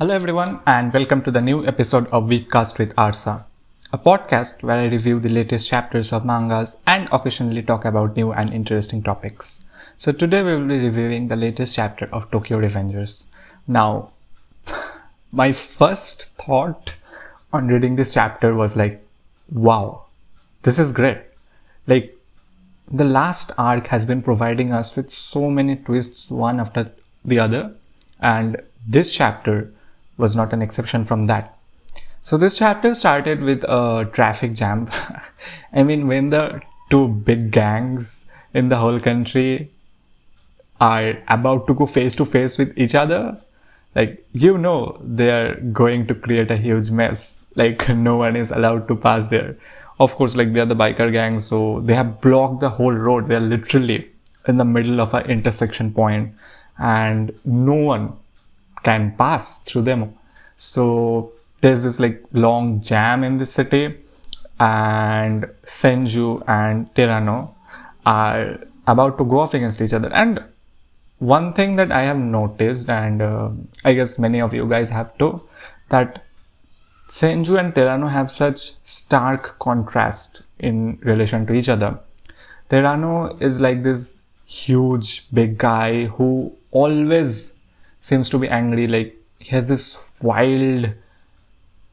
Hello, everyone, and welcome to the new episode of Weekcast with Arsa, a podcast where I review the latest chapters of mangas and occasionally talk about new and interesting topics. So, today we will be reviewing the latest chapter of Tokyo Revengers. Now, my first thought on reading this chapter was like, wow, this is great. Like, the last arc has been providing us with so many twists one after the other, and this chapter was not an exception from that. So this chapter started with a traffic jam. I mean, when the two big gangs in the whole country are about to go face to face with each other, like you know they are going to create a huge mess. Like no one is allowed to pass there. Of course, like they are the biker gang, so they have blocked the whole road. They are literally in the middle of an intersection point, and no one can pass through them. So there's this like long jam in the city, and Senju and Terano are about to go off against each other. And one thing that I have noticed, and uh, I guess many of you guys have too, that Senju and Terano have such stark contrast in relation to each other. Terano is like this huge big guy who always seems to be angry like he has this wild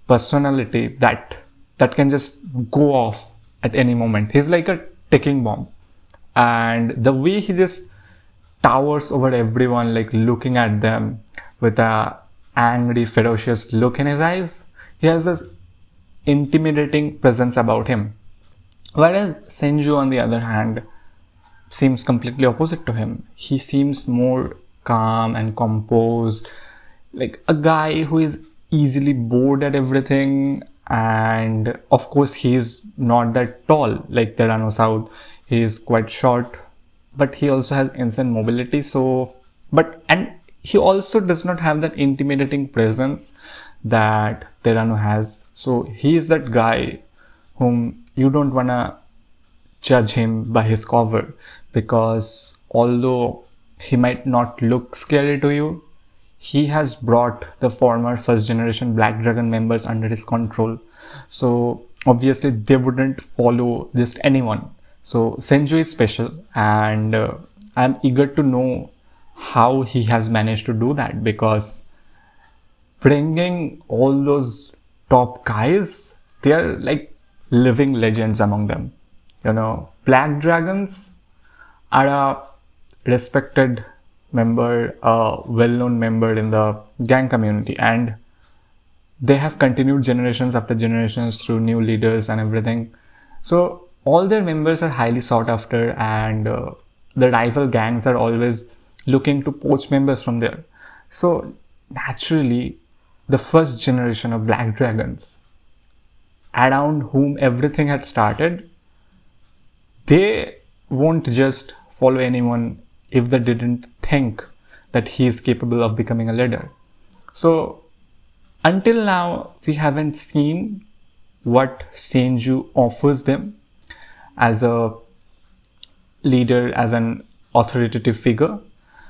personality that that can just go off at any moment. He's like a ticking bomb. And the way he just towers over everyone like looking at them with a angry ferocious look in his eyes he has this intimidating presence about him. Whereas senju on the other hand seems completely opposite to him. He seems more calm and composed. Like a guy who is easily bored at everything and of course he's not that tall like Terano South he is quite short but he also has insane mobility so but and he also does not have that intimidating presence that Terano has. So he is that guy whom you don't wanna judge him by his cover because although he might not look scary to you he has brought the former first generation Black Dragon members under his control. So obviously they wouldn't follow just anyone. So Senju is special and uh, I'm eager to know how he has managed to do that because bringing all those top guys, they are like living legends among them. You know, Black Dragons are a respected member, a well-known member in the gang community, and they have continued generations after generations through new leaders and everything. So all their members are highly sought after, and uh, the rival gangs are always looking to poach members from there. So naturally, the first generation of Black Dragons, around whom everything had started, they won't just follow anyone if they didn't think that he is capable of becoming a leader. So until now, we haven't seen what Senju offers them as a leader, as an authoritative figure.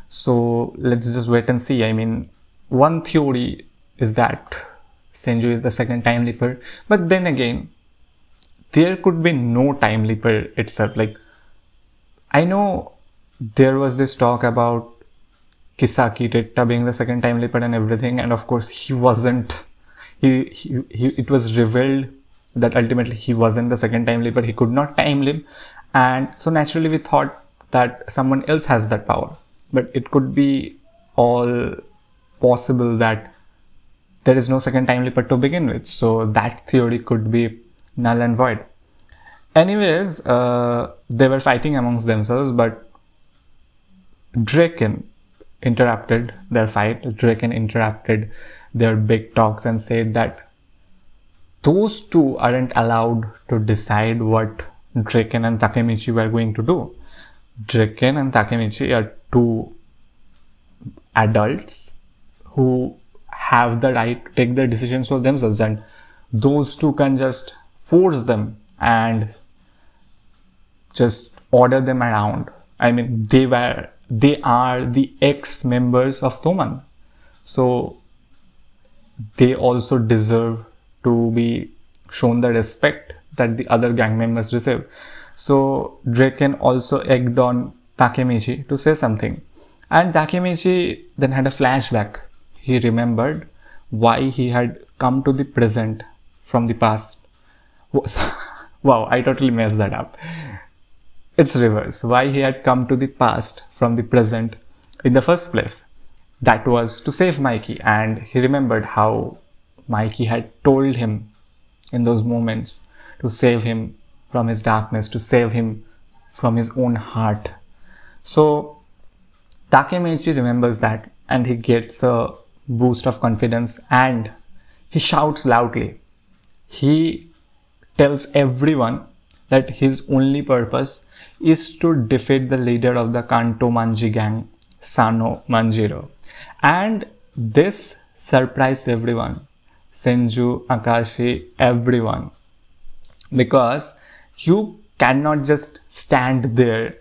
So let's just wait and see. I mean, one theory is that Senju is the second time leaper, but then again, there could be no time leaper itself. Like, I know there was this talk about Kisaki Tetta being the second time leaper and everything, and of course he wasn't. He, he, he it was revealed that ultimately he wasn't the second time leaper. He could not time leap, and so naturally we thought that someone else has that power. But it could be all possible that there is no second time leaper to begin with. So that theory could be null and void. Anyways, uh, they were fighting amongst themselves, but Draken interrupted their fight. Draken interrupted their big talks and said that those two aren't allowed to decide what Draken and Takemichi were going to do. Draken and Takemichi are two adults who have the right to take their decisions for themselves, and those two can just force them and just order them around. I mean, they were they are the ex members of Toman. So they also deserve to be shown the respect that the other gang members receive. So Draken also egged on Takemichi to say something. And Takemichi then had a flashback. He remembered why he had come to the present from the past. wow, I totally messed that up. It's reverse. Why he had come to the past from the present in the first place. That was to save Mikey, and he remembered how Mikey had told him in those moments to save him from his darkness, to save him from his own heart. So Takemichi remembers that and he gets a boost of confidence and he shouts loudly. He tells everyone that his only purpose is to defeat the leader of the Kanto Manji gang, Sano Manjiro. And this surprised everyone. Senju, Akashi, everyone. Because you cannot just stand there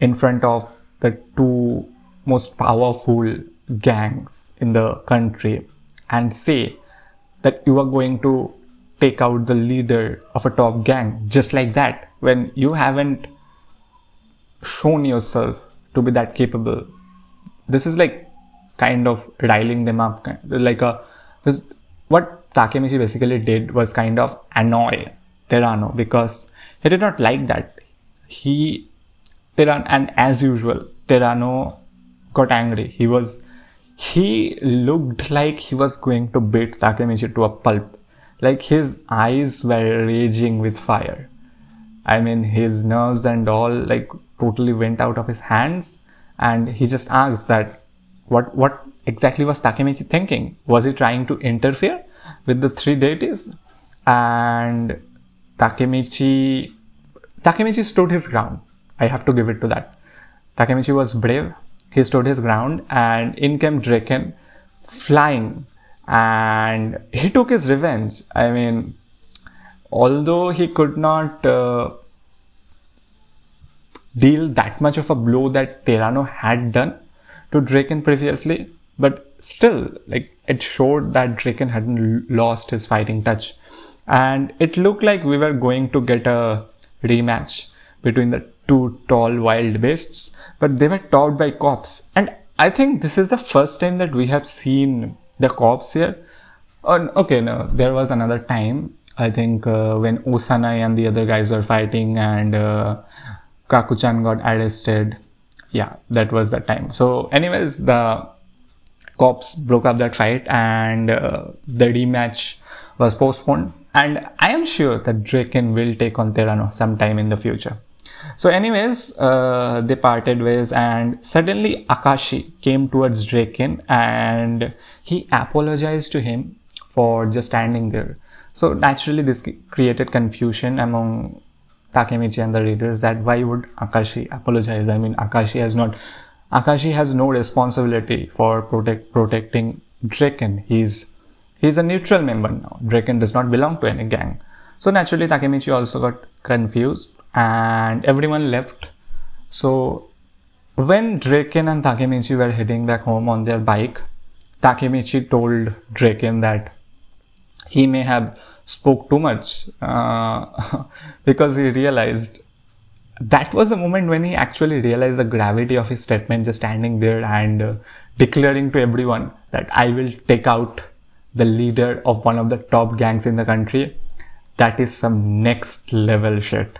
in front of the two most powerful gangs in the country and say that you are going to take out the leader of a top gang just like that when you haven't shown yourself to be that capable. This is like kind of riling them up like a this what takemichi basically did was kind of annoy terano because he did not like that. He Terano, and as usual terano got angry. He was he looked like he was going to beat takemichi to a pulp. Like his eyes were raging with fire. I mean his nerves and all like totally went out of his hands and he just asks that what what exactly was takemichi thinking? Was he trying to interfere with the three deities? And takemichi takemichi stood his ground. I have to give it to that. Takemichi was brave. He stood his ground and in came draken flying and he took his revenge. I mean, although he could not uh, deal that much of a blow that Terano had done to Draken previously, but still, like it showed that Draken hadn't lost his fighting touch, and it looked like we were going to get a rematch between the two tall wild beasts, but they were topped by cops, and I think this is the first time that we have seen the cops here. Okay, no, there was another time. I think uh, when Osanai and the other guys were fighting and uh, Kakuchan got arrested. Yeah, that was the time. So, anyways, the cops broke up that fight and uh, the rematch was postponed. And I am sure that Draken will take on Terano sometime in the future. So, anyways, uh, they parted ways, and suddenly Akashi came towards Draken and he apologized to him for just standing there. So, naturally, this created confusion among Takemichi and the readers that why would Akashi apologize? I mean, Akashi has not, Akashi has no responsibility for protect protecting Draken. He's he's a neutral member now. Draken does not belong to any gang. So naturally, Takemichi also got confused and everyone left. So when Draken and Takemichi were heading back home on their bike, Takemichi told Draken that he may have spoke too much uh, because he realized that was the moment when he actually realized the gravity of his statement just standing there and uh, declaring to everyone that I will take out the leader of one of the top gangs in the country. That is some next level shit.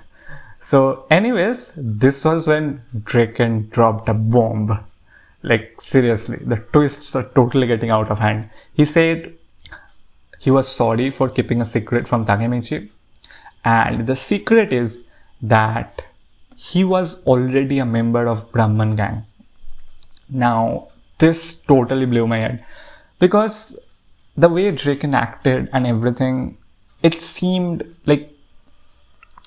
So, anyways, this was when Draken dropped a bomb. Like, seriously, the twists are totally getting out of hand. He said he was sorry for keeping a secret from Takemichi, and the secret is that he was already a member of Brahman gang. Now, this totally blew my head because the way Draken acted and everything, it seemed like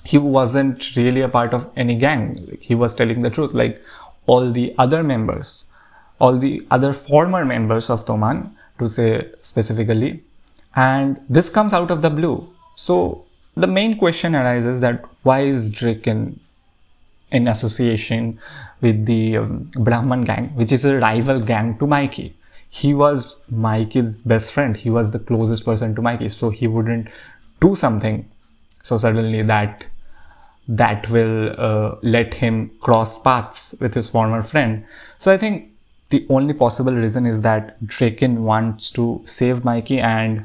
he wasn't really a part of any gang. Like, he was telling the truth. Like all the other members, all the other former members of Toman, to say specifically. And this comes out of the blue. So the main question arises that why is Draken in association with the um, Brahman gang, which is a rival gang to Mikey? he was Mikey's best friend. He was the closest person to Mikey, so he wouldn't do something so suddenly that that will uh, let him cross paths with his former friend. So I think the only possible reason is that Draken wants to save Mikey and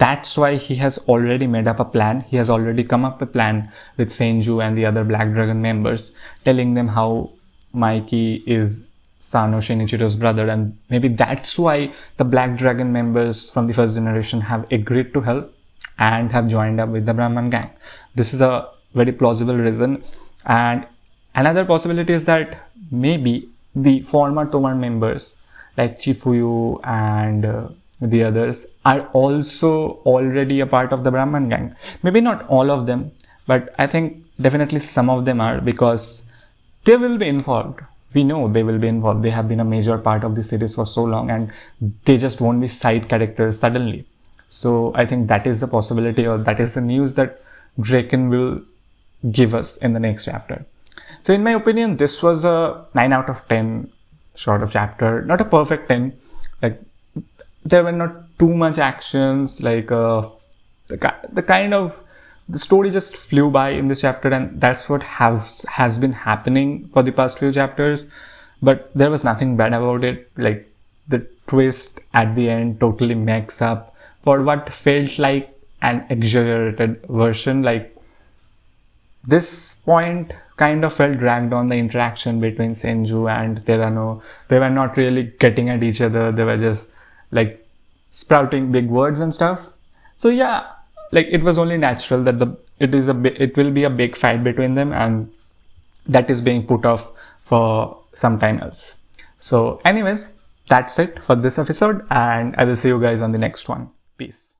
that's why he has already made up a plan. He has already come up a plan with Senju and the other Black Dragon members, telling them how Mikey is Sano Shinichiro's brother, and maybe that's why the Black Dragon members from the first generation have agreed to help and have joined up with the Brahman gang. This is a very plausible reason, and another possibility is that maybe the former Toman members like Chifuyu and uh, the others are also already a part of the Brahman gang. Maybe not all of them, but I think definitely some of them are because they will be involved. We know they will be involved. They have been a major part of the series for so long and they just won't be side characters suddenly. So I think that is the possibility or that is the news that Draken will give us in the next chapter. So in my opinion, this was a 9 out of 10 sort of chapter. Not a perfect 10. Like there were not too much actions like uh, the, the kind of the story just flew by in this chapter and that's what has has been happening for the past few chapters but there was nothing bad about it like the twist at the end totally makes up for what felt like an exaggerated version like this point kind of felt dragged on the interaction between Senju and Terano. They were not really getting at each other. They were just like sprouting big words and stuff. So yeah, like it was only natural that the it is a it will be a big fight between them and that is being put off for some time else. So anyways, that's it for this episode and I will see you guys on the next one. Peace.